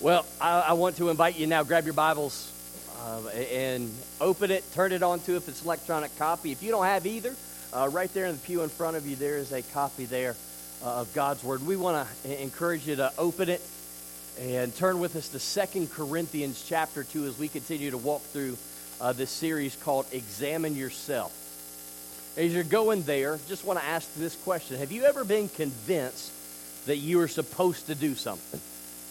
Well, I, I want to invite you now, grab your Bibles uh, and open it, turn it on to if it's electronic copy. If you don't have either, uh, right there in the pew in front of you, there is a copy there uh, of God's Word. We want to encourage you to open it and turn with us to Second Corinthians chapter 2 as we continue to walk through uh, this series called Examine Yourself. As you're going there, just want to ask this question Have you ever been convinced that you were supposed to do something?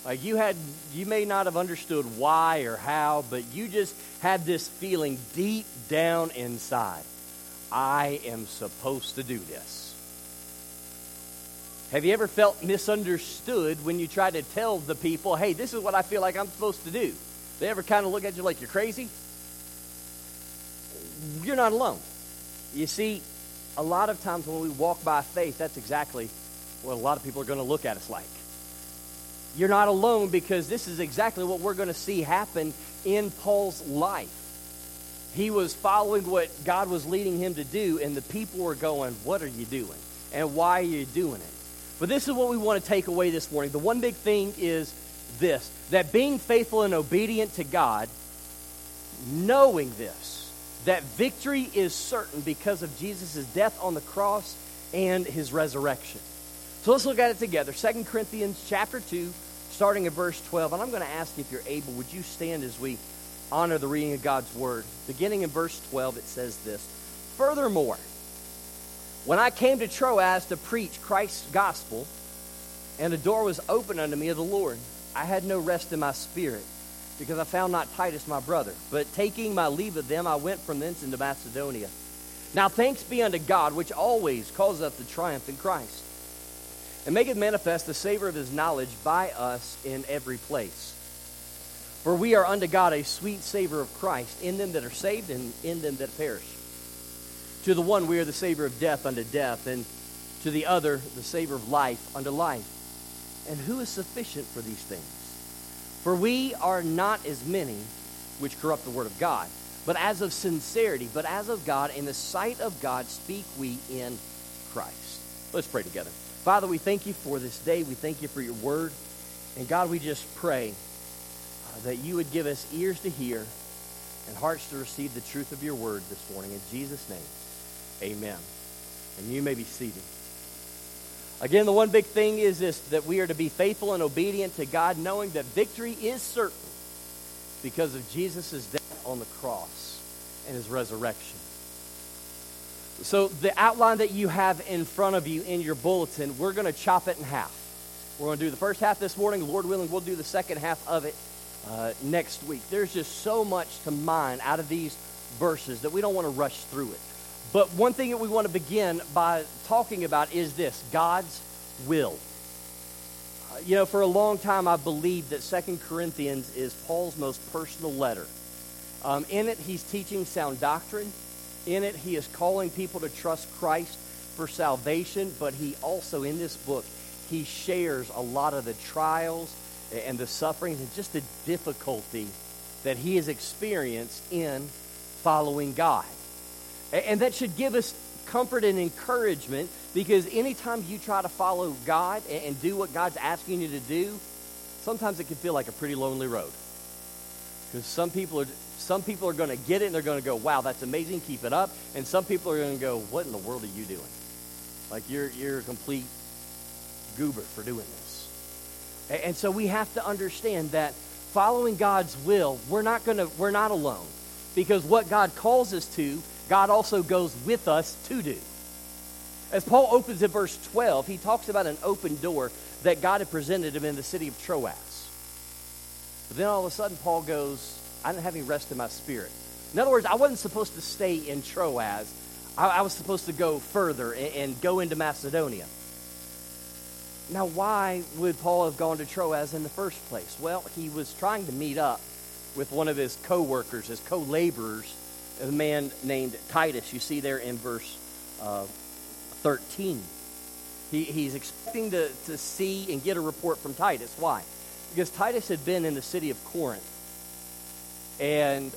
Like you had, you may not have understood why or how, but you just had this feeling deep down inside. I am supposed to do this. Have you ever felt misunderstood when you try to tell the people, hey, this is what I feel like I'm supposed to do? They ever kind of look at you like you're crazy? You're not alone. You see, a lot of times when we walk by faith, that's exactly what a lot of people are going to look at us like. You're not alone because this is exactly what we're going to see happen in Paul's life. He was following what God was leading him to do, and the people were going, What are you doing? And why are you doing it? But this is what we want to take away this morning. The one big thing is this that being faithful and obedient to God, knowing this, that victory is certain because of Jesus' death on the cross and his resurrection. So let's look at it together. 2 Corinthians chapter 2, starting at verse 12. And I'm going to ask if you're able, would you stand as we honor the reading of God's word? Beginning in verse 12, it says this Furthermore, when I came to Troas to preach Christ's gospel, and a door was opened unto me of the Lord, I had no rest in my spirit, because I found not Titus my brother. But taking my leave of them, I went from thence into Macedonia. Now thanks be unto God, which always causes us to triumph in Christ and make it manifest the savor of his knowledge by us in every place. For we are unto God a sweet savor of Christ in them that are saved and in them that perish. To the one we are the savor of death unto death, and to the other the savor of life unto life. And who is sufficient for these things? For we are not as many which corrupt the word of God, but as of sincerity, but as of God, in the sight of God speak we in Christ. Let's pray together. Father, we thank you for this day. We thank you for your word. And God, we just pray uh, that you would give us ears to hear and hearts to receive the truth of your word this morning. In Jesus' name, amen. And you may be seated. Again, the one big thing is this that we are to be faithful and obedient to God, knowing that victory is certain because of Jesus' death on the cross and his resurrection. So, the outline that you have in front of you in your bulletin, we're going to chop it in half. We're going to do the first half this morning. Lord willing, we'll do the second half of it uh, next week. There's just so much to mine out of these verses that we don't want to rush through it. But one thing that we want to begin by talking about is this God's will. Uh, you know, for a long time, I believed that Second Corinthians is Paul's most personal letter. Um, in it, he's teaching sound doctrine. In it, he is calling people to trust Christ for salvation, but he also, in this book, he shares a lot of the trials and the sufferings and just the difficulty that he has experienced in following God. And that should give us comfort and encouragement because anytime you try to follow God and do what God's asking you to do, sometimes it can feel like a pretty lonely road. Because some people are some people are going to get it and they're going to go, wow, that's amazing, keep it up. And some people are going to go, what in the world are you doing? Like you're, you're a complete goober for doing this. And, and so we have to understand that following God's will, we're not going to, we're not alone. Because what God calls us to, God also goes with us to do. As Paul opens in verse 12, he talks about an open door that God had presented him in the city of Troas. But then all of a sudden, Paul goes, I didn't have any rest in my spirit. In other words, I wasn't supposed to stay in Troas. I, I was supposed to go further and, and go into Macedonia. Now, why would Paul have gone to Troas in the first place? Well, he was trying to meet up with one of his co workers, his co laborers, a man named Titus. You see there in verse uh, 13. He, he's expecting to, to see and get a report from Titus. Why? Because Titus had been in the city of Corinth and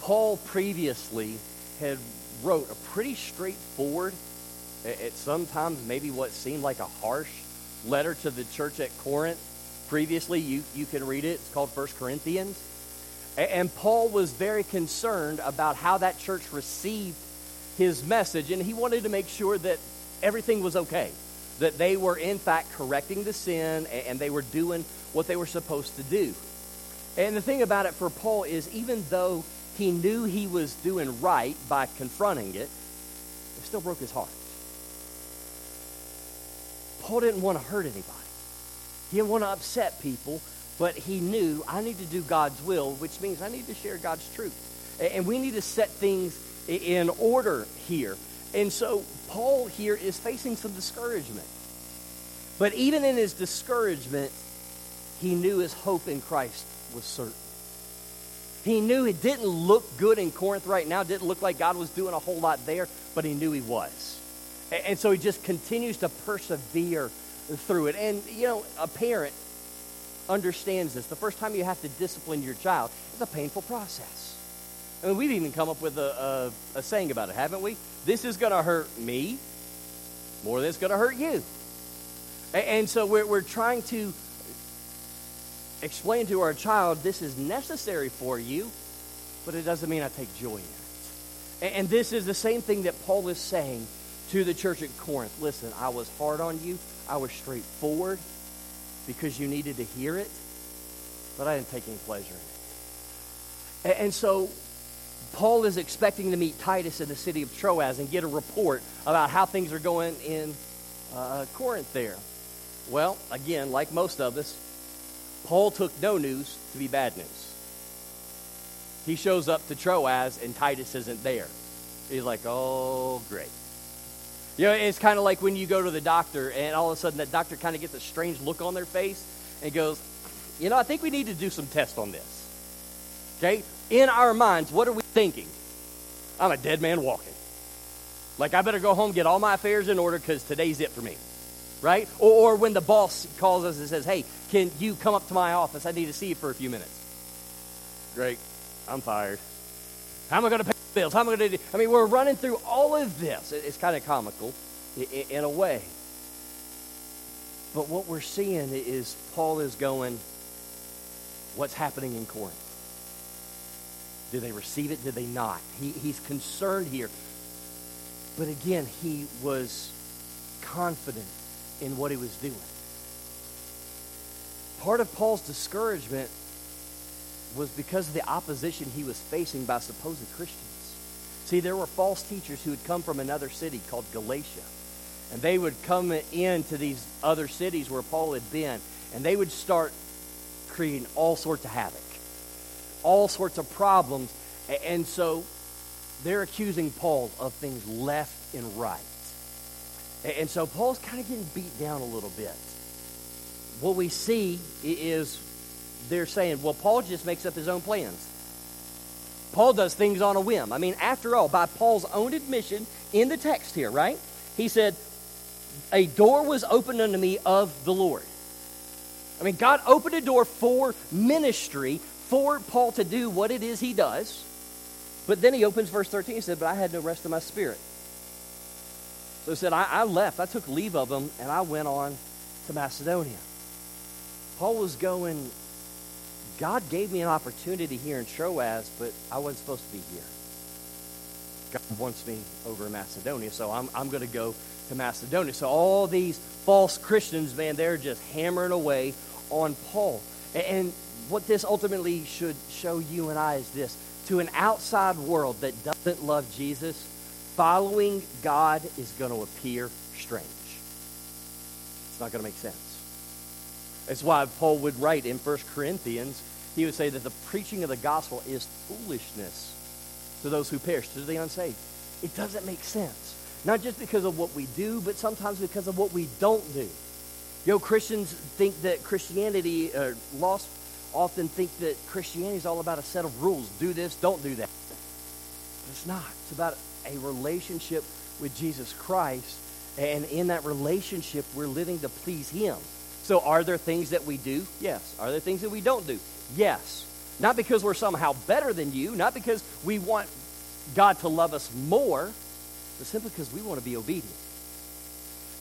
Paul previously had wrote a pretty straightforward, at sometimes maybe what seemed like a harsh letter to the church at Corinth, previously. You, you can read it. It's called First Corinthians. And Paul was very concerned about how that church received his message, and he wanted to make sure that everything was okay, that they were, in fact, correcting the sin and they were doing what they were supposed to do. And the thing about it for Paul is, even though he knew he was doing right by confronting it, it still broke his heart. Paul didn't want to hurt anybody. He didn't want to upset people, but he knew I need to do God's will, which means I need to share God's truth. And we need to set things in order here. And so Paul here is facing some discouragement. But even in his discouragement, he knew his hope in Christ was certain. He knew it didn't look good in Corinth right now, didn't look like God was doing a whole lot there, but he knew he was. And so he just continues to persevere through it. And, you know, a parent understands this. The first time you have to discipline your child is a painful process. I mean, we've even come up with a, a, a saying about it, haven't we? This is going to hurt me more than it's going to hurt you. And, so we're, we're trying to explain to our child this is necessary for you, but it doesn't mean I take joy in it. And, this is the same thing that Paul is saying to the church at Corinth. Listen, I was hard on you, I was straightforward because you needed to hear it, but I didn't take any pleasure in it. And so Paul is expecting to meet Titus in the city of Troas and get a report about how things are going in uh, Corinth there. Well, again, like most of us, Paul took no news to be bad news. He shows up to Troas and Titus isn't there. He's like, oh, great. You know, it's kind of like when you go to the doctor and all of a sudden that doctor kind of gets a strange look on their face and goes, you know, I think we need to do some tests on this. Okay? In our minds, what are we thinking? I'm a dead man walking. Like, I better go home, get all my affairs in order because today's it for me right? Or, or, when the boss calls us and says, hey, can you come up to my office? I need to see you for a few minutes. Great. I'm fired. How am I going to pay the bills? How am I going to do? I mean, we're running through all of this. It's kind of comical in a way. But what we're seeing is Paul is going, what's happening in Corinth? Did they receive it? Did they not? He, he's concerned here. But again, he was confident in what he was doing. Part of Paul's discouragement was because of the opposition he was facing by supposed Christians. See, there were false teachers who had come from another city called Galatia. And they would come into these other cities where Paul had been, and they would start creating all sorts of havoc, all sorts of problems. And so they're accusing Paul of things left and right. And so Paul's kind of getting beat down a little bit. What we see is they're saying, well, Paul just makes up his own plans. Paul does things on a whim. I mean, after all, by Paul's own admission in the text here, right? He said, A door was opened unto me of the Lord. I mean, God opened a door for ministry, for Paul to do what it is he does. But then he opens verse 13. He said, But I had no rest of my spirit. So he said, I, I left. I took leave of them, and I went on to Macedonia. Paul was going, God gave me an opportunity here in Troas, but I wasn't supposed to be here. God wants me over in Macedonia, so I'm, I'm going to go to Macedonia. So all these false Christians, man, they're just hammering away on Paul. And, and what this ultimately should show you and I is this to an outside world that doesn't love Jesus, following God is going to appear strange. It's not going to make sense. That's why Paul would write in 1 Corinthians, he would say that the preaching of the gospel is foolishness to those who perish, to the unsaved. It doesn't make sense. Not just because of what we do, but sometimes because of what we don't do. You know, Christians think that Christianity, or lost often think that Christianity is all about a set of rules. Do this, don't do that. But it's not. It's about a relationship with Jesus Christ. And in that relationship, we're living to please Him. So, are there things that we do? Yes. Are there things that we don't do? Yes. Not because we're somehow better than you, not because we want God to love us more, but simply because we want to be obedient.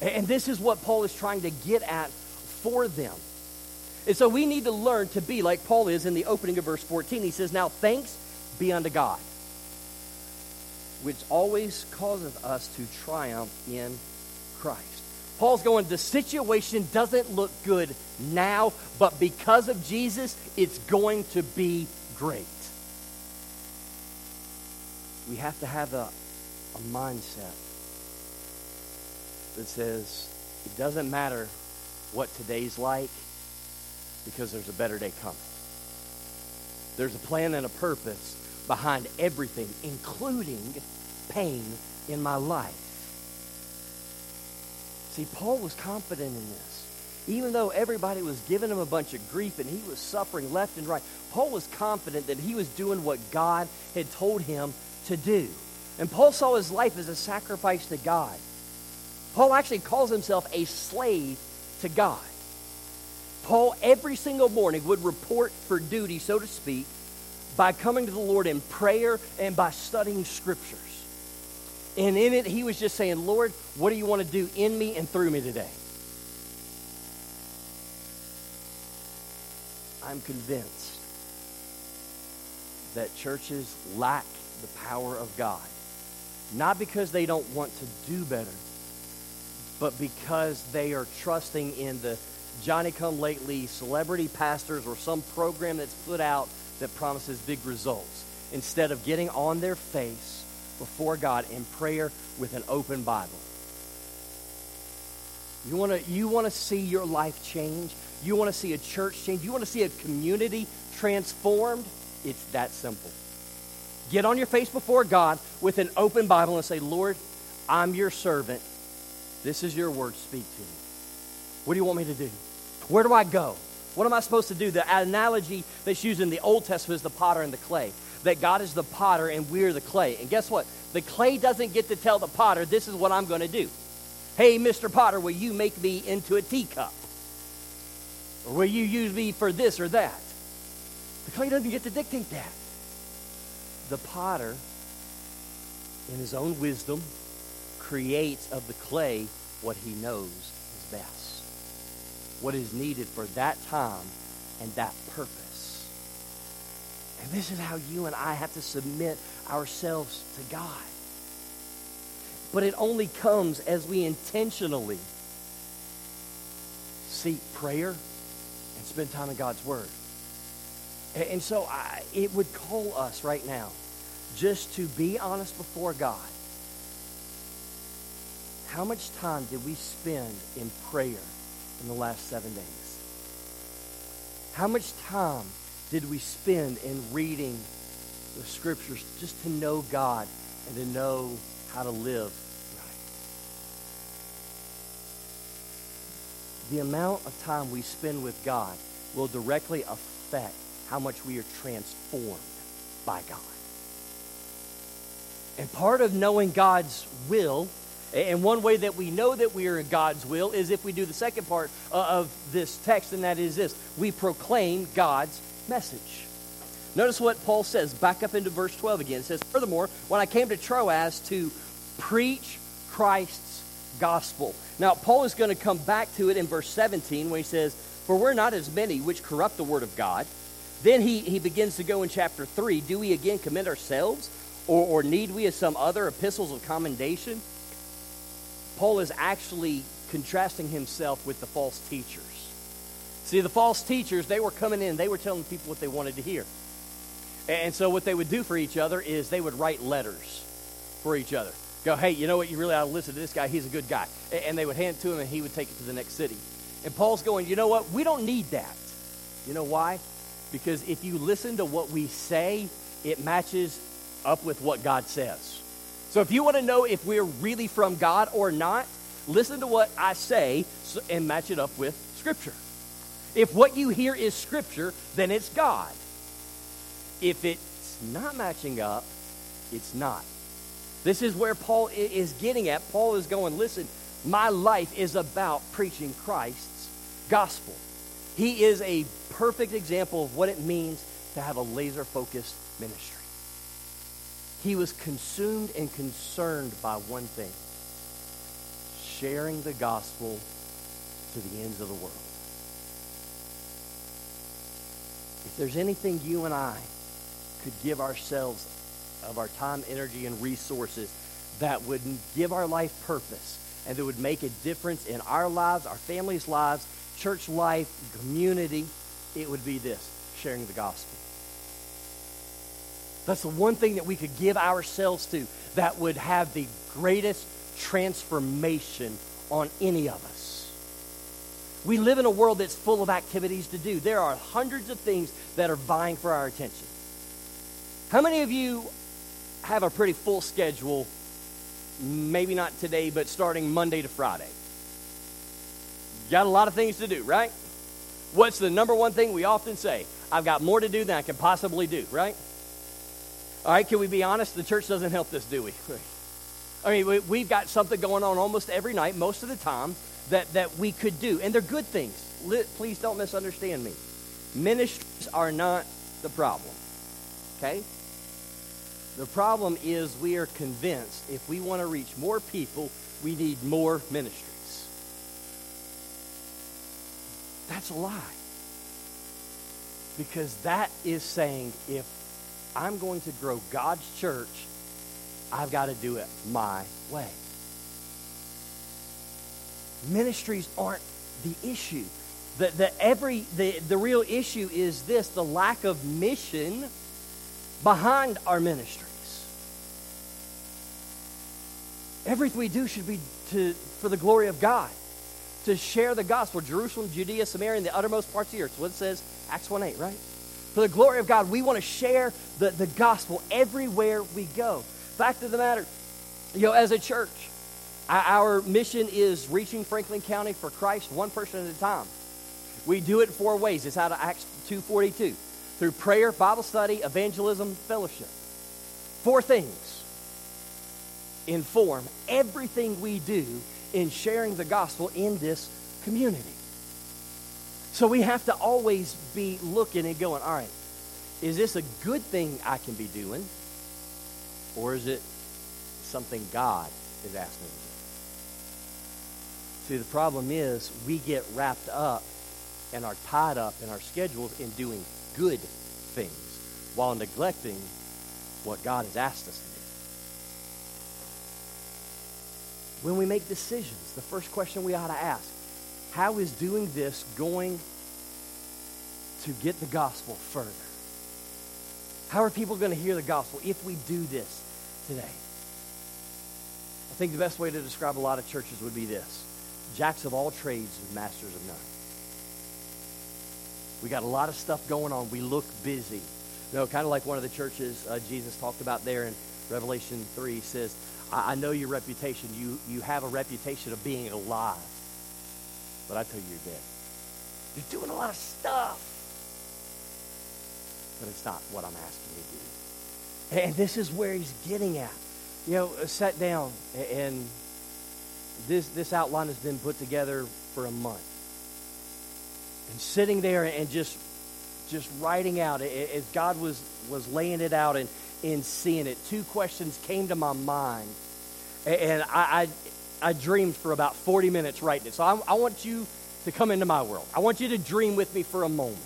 And this is what Paul is trying to get at for them. And so we need to learn to be like Paul is in the opening of verse 14. He says, Now thanks be unto God, which always causeth us to triumph in Christ. Paul's going, the situation doesn't look good now, but because of Jesus, it's going to be great. We have to have a, a mindset that says it doesn't matter what today's like because there's a better day coming. There's a plan and a purpose behind everything, including pain in my life. See, Paul was confident in this. Even though everybody was giving him a bunch of grief and he was suffering left and right, Paul was confident that he was doing what God had told him to do. And Paul saw his life as a sacrifice to God. Paul actually calls himself a slave to God. Paul, every single morning, would report for duty, so to speak, by coming to the Lord in prayer and by studying scriptures. And in it, he was just saying, Lord, what do you want to do in me and through me today? I'm convinced that churches lack the power of God. Not because they don't want to do better, but because they are trusting in the Johnny come lately celebrity pastors or some program that's put out that promises big results instead of getting on their face before God in prayer with an open Bible. You want to you want to see your life change? You want to see a church change? You want to see a community transformed? It's that simple. Get on your face before God with an open Bible and say, "Lord, I'm your servant. This is your word. Speak to me. What do you want me to do? Where do I go? What am I supposed to do?" The analogy that's used in the Old Testament is the potter and the clay that God is the potter and we're the clay. And guess what? The clay doesn't get to tell the potter, this is what I'm going to do. Hey, Mr. Potter, will you make me into a teacup? Or will you use me for this or that? The clay doesn't get to dictate that. The potter, in his own wisdom, creates of the clay what he knows is best, what is needed for that time and that purpose. And this is how you and I have to submit ourselves to God. But it only comes as we intentionally seek prayer and spend time in God's Word. And so I, it would call us right now just to be honest before God. How much time did we spend in prayer in the last seven days? How much time did we spend in reading the scriptures just to know God and to know how to live right? The amount of time we spend with God will directly affect how much we are transformed by God. And part of knowing God's will and one way that we know that we are in God's will is if we do the second part uh, of this text, and that is this we proclaim God's message. Notice what Paul says, back up into verse 12 again. It says, Furthermore, when I came to Troas to preach Christ's gospel. Now, Paul is going to come back to it in verse 17 when he says, For we're not as many which corrupt the word of God. Then he, he begins to go in chapter 3 Do we again commend ourselves, or, or need we as some other epistles of commendation? Paul is actually contrasting himself with the false teachers. See, the false teachers, they were coming in, they were telling people what they wanted to hear. And so what they would do for each other is they would write letters for each other. Go, hey, you know what? You really ought to listen to this guy. He's a good guy. And they would hand it to him, and he would take it to the next city. And Paul's going, you know what? We don't need that. You know why? Because if you listen to what we say, it matches up with what God says. So if you want to know if we're really from God or not, listen to what I say and match it up with Scripture. If what you hear is Scripture, then it's God. If it's not matching up, it's not. This is where Paul is getting at. Paul is going, listen, my life is about preaching Christ's gospel. He is a perfect example of what it means to have a laser focused ministry. He was consumed and concerned by one thing sharing the gospel to the ends of the world. If there's anything you and I could give ourselves of our time, energy, and resources that would give our life purpose and that would make a difference in our lives, our families' lives, church life, community, it would be this sharing the gospel. That's the one thing that we could give ourselves to that would have the greatest transformation on any of us. We live in a world that's full of activities to do. There are hundreds of things that are vying for our attention. How many of you have a pretty full schedule? Maybe not today, but starting Monday to Friday. got a lot of things to do, right? What's the number one thing we often say? I've got more to do than I can possibly do, right? All right, can we be honest? The church doesn't help this, do we? I mean, we've got something going on almost every night, most of the time, that, that we could do. And they're good things. Please don't misunderstand me. Ministries are not the problem. Okay? The problem is we are convinced if we want to reach more people, we need more ministries. That's a lie. Because that is saying if I'm going to grow God's church, I've got to do it my way. Ministries aren't the issue. The, the, every, the, the real issue is this the lack of mission behind our ministries. Everything we do should be to, for the glory of God, to share the gospel. Jerusalem, Judea, Samaria, and the uttermost parts of the earth. What it says, Acts 1 8, right? For the glory of God, we want to share the, the gospel everywhere we go. Fact of the matter, you know, as a church, our mission is reaching Franklin County for Christ one person at a time. We do it four ways. It's out of Acts 2.42. Through prayer, Bible study, evangelism, fellowship. Four things inform everything we do in sharing the gospel in this community. So we have to always be looking and going, all right, is this a good thing I can be doing? Or is it something God is asking me to do? See, the problem is we get wrapped up and are tied up in our schedules in doing good things while neglecting what God has asked us to do. When we make decisions, the first question we ought to ask, how is doing this going to get the gospel further? How are people going to hear the gospel if we do this today? I think the best way to describe a lot of churches would be this jacks of all trades and masters of none. We got a lot of stuff going on. We look busy. You know, kind of like one of the churches uh, Jesus talked about there in Revelation 3 says, I, I know your reputation. You, you have a reputation of being alive. But I tell you, you're dead. You're doing a lot of stuff. But it's not what I'm asking you to do. And this is where he's getting at. You know, uh, sat down and this, this outline has been put together for a month. And sitting there and just just writing out as God was was laying it out and, and seeing it, two questions came to my mind. And I, I, I dreamed for about 40 minutes writing it. So I, I want you to come into my world. I want you to dream with me for a moment.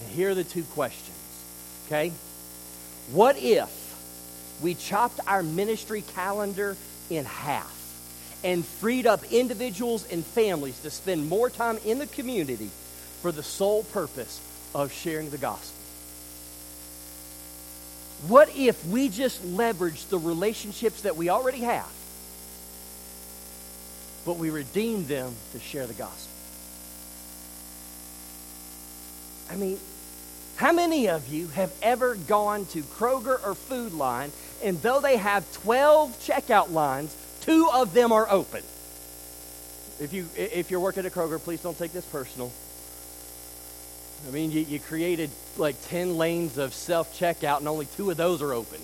And here are the two questions. Okay? What if we chopped our ministry calendar in half? and freed up individuals and families to spend more time in the community for the sole purpose of sharing the gospel. What if we just leveraged the relationships that we already have, but we redeemed them to share the gospel? I mean, how many of you have ever gone to Kroger or Food Lion, and though they have 12 checkout lines, Two of them are open. If, you, if you're working at Kroger, please don't take this personal. I mean, you, you created like 10 lanes of self checkout, and only two of those are open.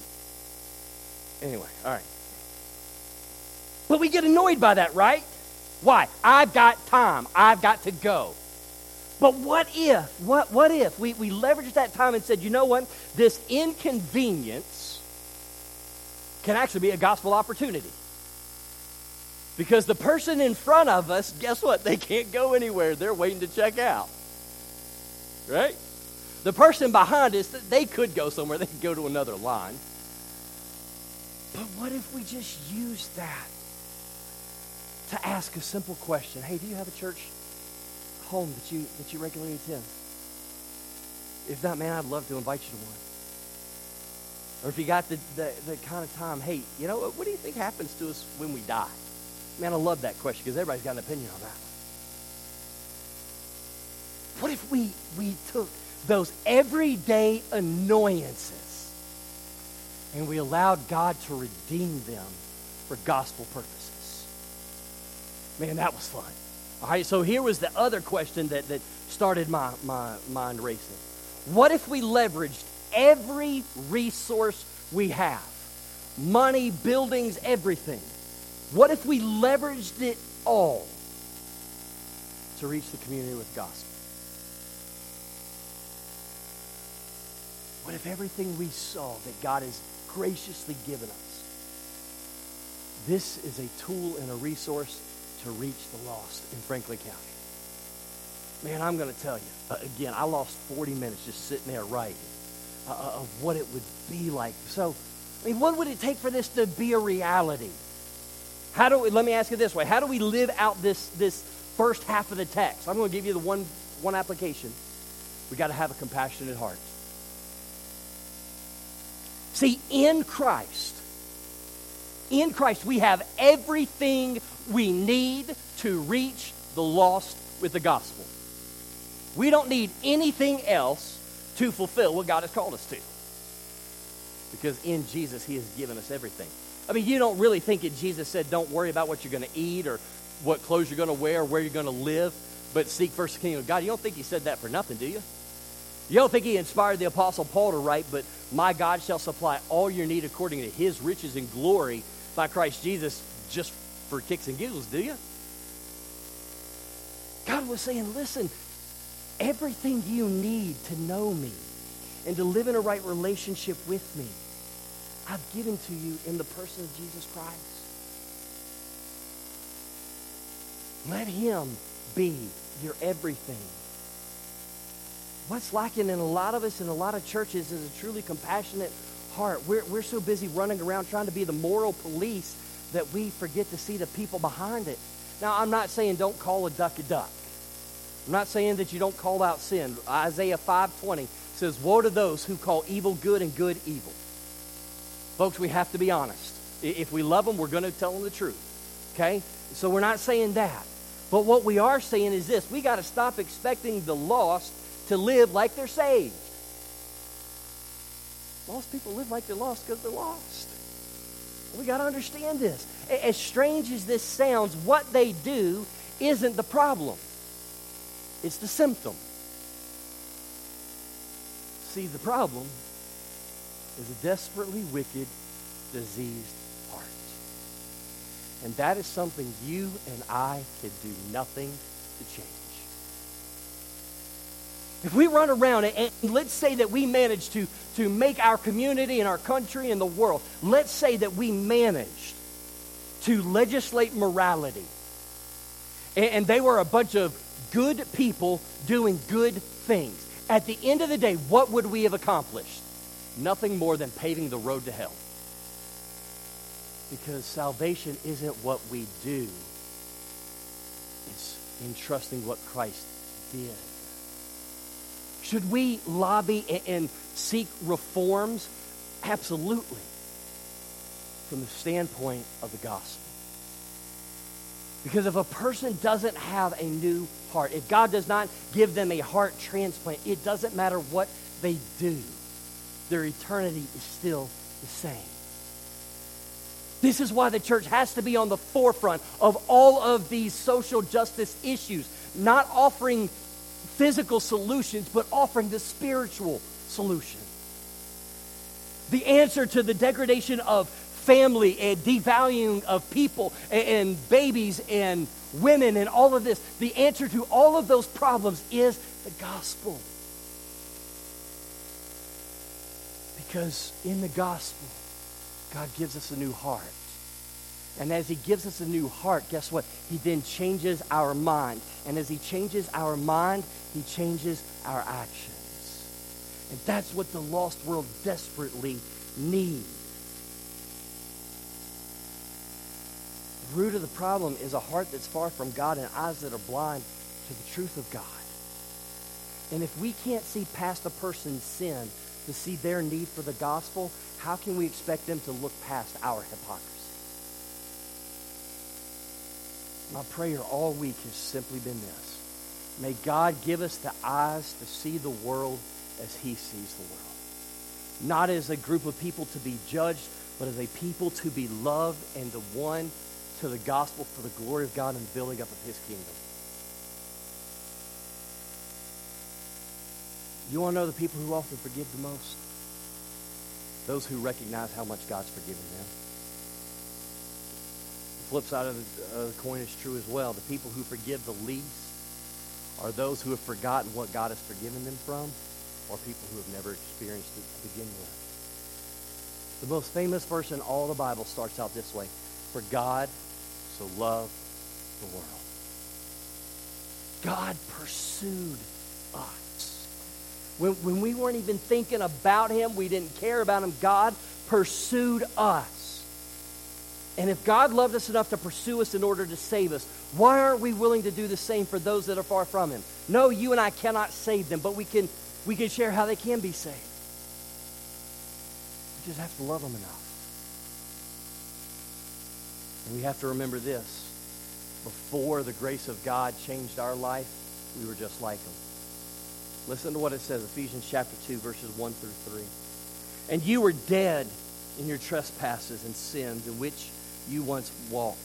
Anyway, all right. But we get annoyed by that, right? Why? I've got time. I've got to go. But what if, what, what if we, we leveraged that time and said, you know what? This inconvenience can actually be a gospel opportunity. Because the person in front of us, guess what? They can't go anywhere. They're waiting to check out. Right? The person behind us, they could go somewhere. They could go to another line. But what if we just use that to ask a simple question? Hey, do you have a church home that you that you regularly attend? If not, man, I'd love to invite you to one. Or if you got the, the, the kind of time, hey, you know, what do you think happens to us when we die? Man, I love that question because everybody's got an opinion on that. What if we, we took those everyday annoyances and we allowed God to redeem them for gospel purposes? Man, that was fun. All right, so here was the other question that, that started my, my mind racing. What if we leveraged every resource we have money, buildings, everything? What if we leveraged it all to reach the community with gospel? What if everything we saw that God has graciously given us, this is a tool and a resource to reach the lost in Franklin County? Man, I'm going to tell you, uh, again, I lost 40 minutes just sitting there writing uh, uh, of what it would be like. So, I mean, what would it take for this to be a reality? How do we, let me ask you this way. How do we live out this, this first half of the text? I'm going to give you the one, one application. We got to have a compassionate heart. See, in Christ, in Christ, we have everything we need to reach the lost with the gospel. We don't need anything else to fulfill what God has called us to. Because in Jesus, He has given us everything. I mean, you don't really think that Jesus said, don't worry about what you're going to eat or what clothes you're going to wear or where you're going to live, but seek first the kingdom of God. You don't think He said that for nothing, do you? You don't think He inspired the Apostle Paul to write, but my God shall supply all your need according to His riches and glory by Christ Jesus just for kicks and giggles, do you? God was saying, listen, everything you need to know me and to live in a right relationship with me, I've given to you in the person of Jesus Christ. Let him be your everything. What's lacking in a lot of us in a lot of churches is a truly compassionate heart. We're, we're so busy running around trying to be the moral police that we forget to see the people behind it. Now, I'm not saying don't call a duck a duck. I'm not saying that you don't call out sin. Isaiah 5:20 says, "Woe to those who call evil good and good evil." Folks, we have to be honest. If we love them, we're going to tell them the truth. Okay? So we're not saying that. But what we are saying is this we got to stop expecting the lost to live like they're saved. Lost people live like they're lost because they're lost. We got to understand this. As strange as this sounds, what they do isn't the problem. It's the symptom. See, the problem is a desperately wicked, diseased heart. And that is something you and I can do nothing to change. If we run around and, and let's say that we manage to, to make our community and our country and the world, let's say that we managed to legislate morality. And, and they were a bunch of good people doing good things. At the end of the day, what would we have accomplished? Nothing more than paving the road to hell. Because salvation isn't what we do, it's entrusting what Christ did. Should we lobby and, seek reforms? Absolutely. From the standpoint of the gospel. Because if a person doesn't have a new heart, if God does not give them a heart transplant, it doesn't matter what they do, their eternity is still the same. This is why the church has to be on the forefront of all of these social justice issues, not offering physical solutions, but offering the spiritual solution. The answer to the degradation of family and devaluing of people and, babies and women and all of this. The answer to all of those problems is the gospel. Because in the gospel, God gives us a new heart. And as he gives us a new heart, guess what? He then changes our mind. And as he changes our mind, he changes our actions. And that's what the lost world desperately needs. The root of the problem is a heart that's far from God and eyes that are blind to the truth of God. And if we can't see past a person's sin to see their need for the gospel, how can we expect them to look past our hypocrisy? My prayer all week has simply been this. May God give us the eyes to see the world as he sees the world. Not as a group of people to be judged, but as a people to be loved and the one to the gospel for the glory of God and the building up of his kingdom. You want to know the people who often forgive the most? Those who recognize how much God's forgiven them. Flip side of the, the coin is true as well. The people who forgive the least are those who have forgotten what God has forgiven them from or people who have never experienced it to begin with. The most famous verse in all the Bible starts out this way. For God so loved the world. God pursued us. When, when we weren't even thinking about him, we didn't care about him, God pursued us. And if God loved us enough to pursue us in order to save us, why aren't we willing to do the same for those that are far from him? No, you and I cannot save them, but we can, we can share how they can be saved. We just have to love them enough. And we have to remember this. Before the grace of God changed our life, we were just like them. Listen to what it says, Ephesians chapter 2, verses 1 through 3. And you were dead in your trespasses and sins in which you once walked.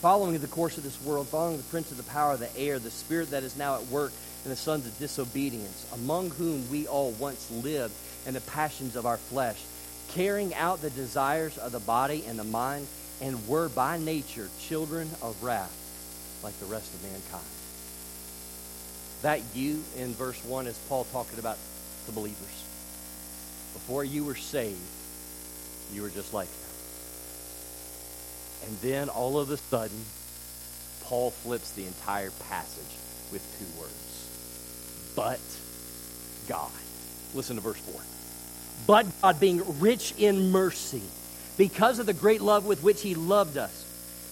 Following the course of this world, following the prince of the power of the air, the spirit that is now at work in the sons of disobedience, among whom we all once lived in the passions of our flesh, carrying out the desires of the body and the mind and were by nature children of wrath like the rest of mankind. That you in verse 1 is Paul talking about the believers. Before you were saved, you were just like them. And then all of a sudden, Paul flips the entire passage with two words. But God. Listen to verse 4. But God, being rich in mercy, because of the great love with which he loved us.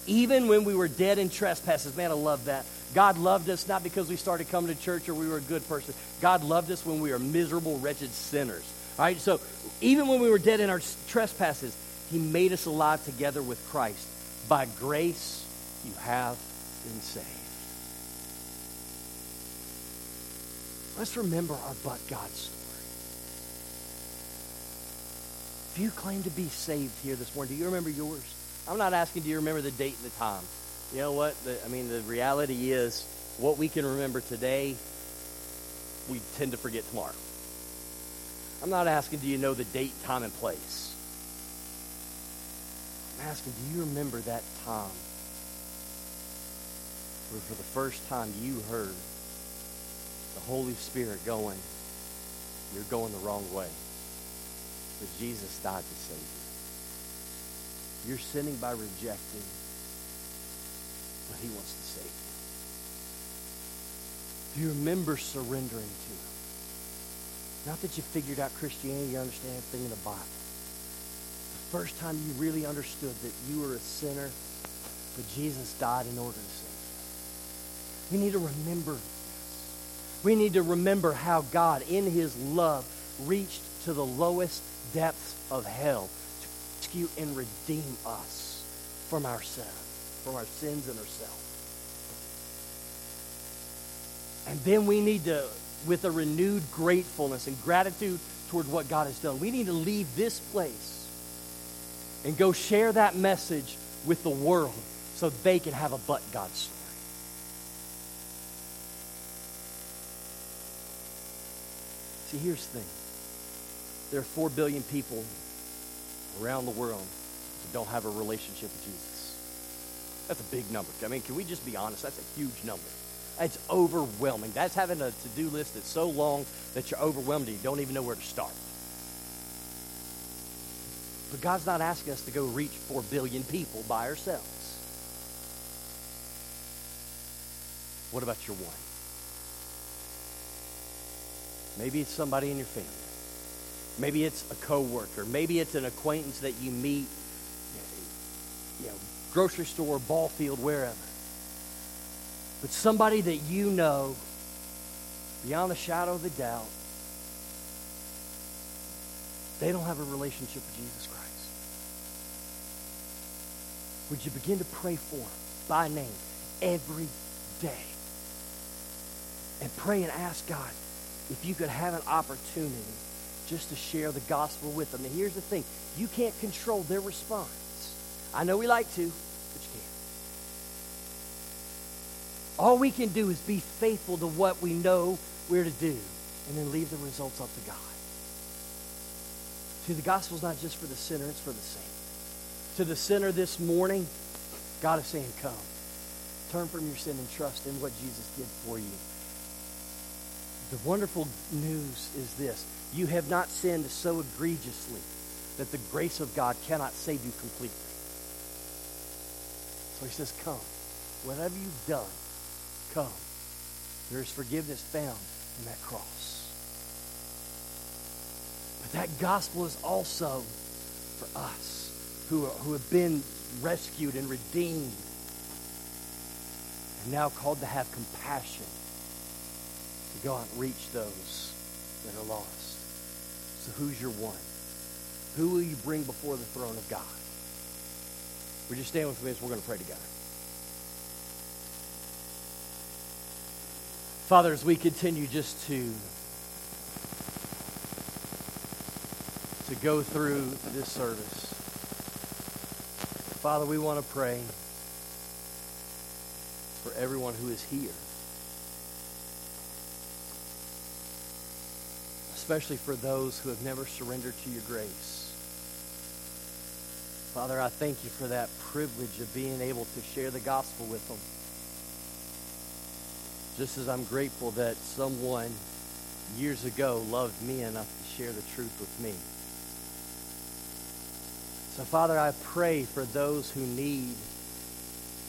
Even when we were dead in trespasses. Man, I love that. God loved us not because we started coming to church or we were a good person. God loved us when we were miserable, wretched sinners. All right, so even when we were dead in our trespasses, he made us alive together with Christ. By grace, you have been saved. Let's remember our but God story. If you claim to be saved here this morning, do you remember yours? I'm not asking, do you remember the date and the time? You know what? The, I mean, the reality is what we can remember today, we tend to forget tomorrow. I'm not asking, do you know the date, time, and place? I'm asking, do you remember that time where for the first time you heard the Holy Spirit going, you're going the wrong way? But Jesus died to save you. You're sinning by rejecting, but he wants to save you. Do you remember surrendering to him? Not that you figured out Christianity, you understand everything in the Bible. First time you really understood that you were a sinner, but Jesus died in order to save you. We need to remember this. We need to remember how God, in his love, reached to the lowest depths of hell to rescue and redeem us from ourselves, from our sins and ourselves. And then we need to, with a renewed gratefulness and gratitude toward what God has done, we need to leave this place and go share that message with the world so they can have a but God story. See, here's the thing there are 4 billion people around the world that don't have a relationship with Jesus. That's a big number. I mean, can we just be honest? That's a huge number. It's overwhelming. That's having a to do list that's so long that you're overwhelmed and you don't even know where to start. But God's not asking us to go reach 4 billion people by ourselves. What about your one? Maybe it's somebody in your family. Maybe it's a coworker. Maybe it's an acquaintance that you meet, you know, grocery store, ball field, wherever. But somebody that you know, beyond the shadow of a doubt, they don't have a relationship with Jesus Christ. Would you begin to pray for them by name every day? And pray and ask God if you could have an opportunity just to share the gospel with them. And here's the thing you can't control their response. I know we like to, but you can't. All we can do is be faithful to what we know we're to do and then leave the results up to God. See, the gospel's not just for the sinner, it's for the saint. To the sinner this morning, God is saying, Come. Turn from your sin and trust in what Jesus did for you. The wonderful news is this you have not sinned so egregiously that the grace of God cannot save you completely. So he says, Come. Whatever you've done, come. There is forgiveness found in that cross. But that gospel is also for us who, are, who have been rescued and redeemed and now called to have compassion to go out and reach those that are lost. So who's your one? Who will you bring before the throne of God? Would you stand with me as we're going to pray together? Father, as we continue just to to go through this service, Father, we want to pray for everyone who is here. especially for those who have never surrendered to your grace. Father, I thank you for that privilege of being able to share the gospel with them. Just as I'm grateful that someone years ago loved me enough to share the truth with me. So, Father, I pray for those who need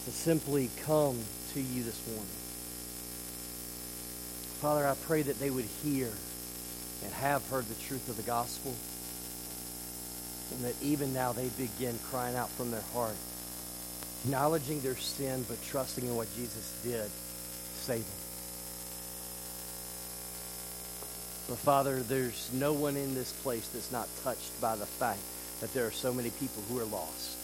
to simply come to you this morning. Father, I pray that they would hear and have heard the truth of the gospel, and that even now they begin crying out from their heart, acknowledging their sin, but trusting in what Jesus did to save them. But Father, there's no one in this place that's not touched by the fact that there are so many people who are lost.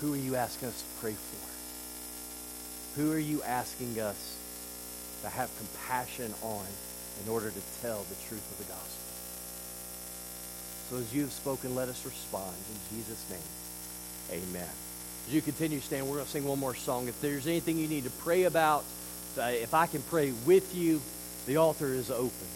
Who are you asking us to pray for? Who are you asking us to have compassion on in order to tell the truth of the gospel. So as you have spoken, let us respond in Jesus' name. Amen. As you continue to stand, we're going to sing one more song. If there's anything you need to pray about, uh, if I can pray with you, the altar is open.